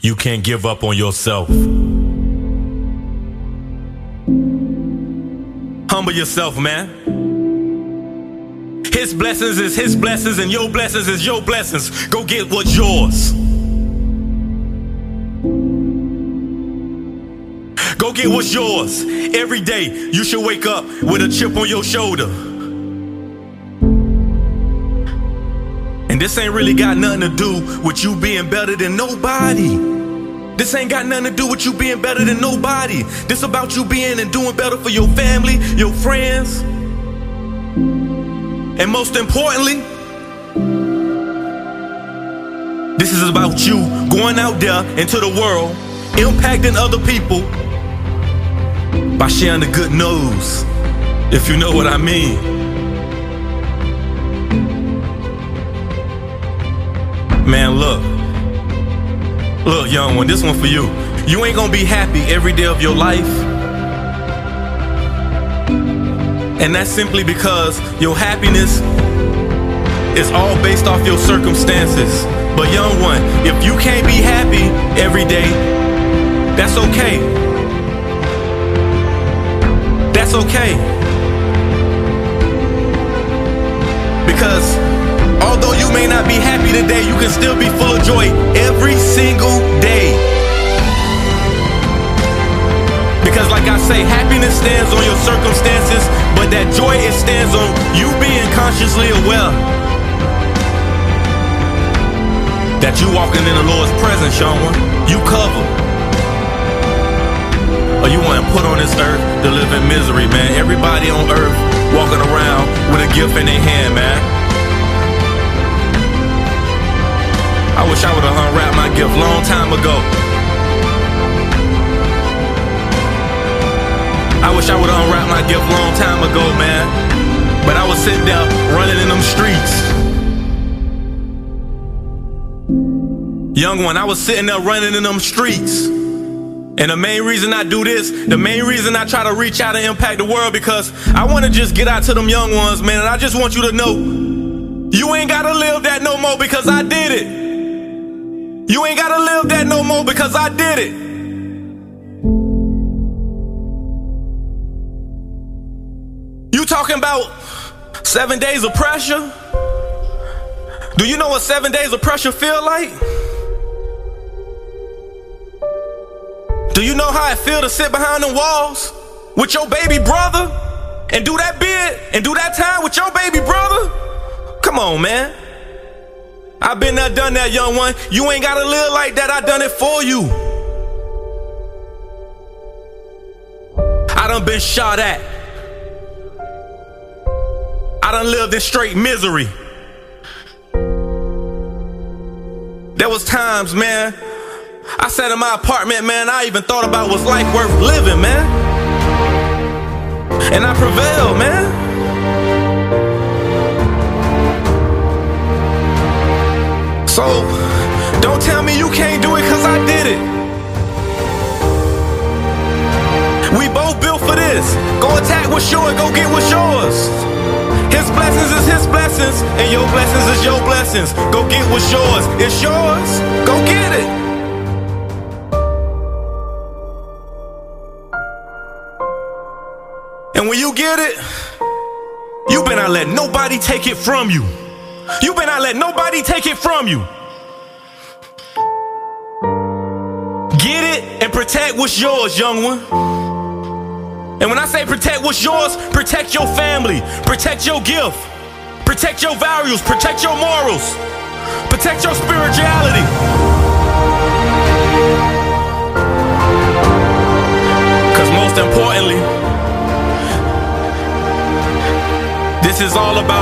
You can't give up on yourself. Humble yourself, man. His blessings is his blessings, and your blessings is your blessings. Go get what's yours. Go get what's yours. Every day, you should wake up with a chip on your shoulder. And this ain't really got nothing to do with you being better than nobody. This ain't got nothing to do with you being better than nobody. This about you being and doing better for your family, your friends. And most importantly, this is about you going out there into the world, impacting other people by sharing the good news, if you know what I mean. Man, look. Look, young one, this one for you. You ain't gonna be happy every day of your life. And that's simply because your happiness is all based off your circumstances. But, young one, if you can't be happy every day, that's okay. That's okay. Because may not be happy today, you can still be full of joy every single day. Because, like I say, happiness stands on your circumstances, but that joy it stands on you being consciously aware that you walking in the Lord's presence, one. You covered. Or you want to put on this earth to live in misery, man. Everybody on earth walking around with a gift in their hand, man. I wish I would have unwrapped my gift long time ago. I wish I would have unwrapped my gift long time ago, man. But I was sitting there running in them streets. Young one, I was sitting there running in them streets. And the main reason I do this, the main reason I try to reach out and impact the world, because I want to just get out to them young ones, man. And I just want you to know you ain't got to live that no more because I did it. You ain't got to live that no more because I did it. You talking about seven days of pressure? Do you know what seven days of pressure feel like? Do you know how it feel to sit behind the walls with your baby brother and do that bid and do that time with your baby brother? Come on, man. I've been there, done that, young one. You ain't gotta live like that. I done it for you. I done been shot at. I done lived in straight misery. There was times, man, I sat in my apartment, man, I even thought about was life worth living, man. And I prevailed, man. So, don't tell me you can't do it cause I did it. We both built for this. Go attack what's yours, go get what's yours. His blessings is his blessings, and your blessings is your blessings. Go get what's yours. It's yours. Go get it. And when you get it, you better not let nobody take it from you. You better not let nobody take it from you. And protect what's yours, young one. And when I say protect what's yours, protect your family, protect your gift, protect your values, protect your morals, protect your spirituality. Because most importantly, this is all about.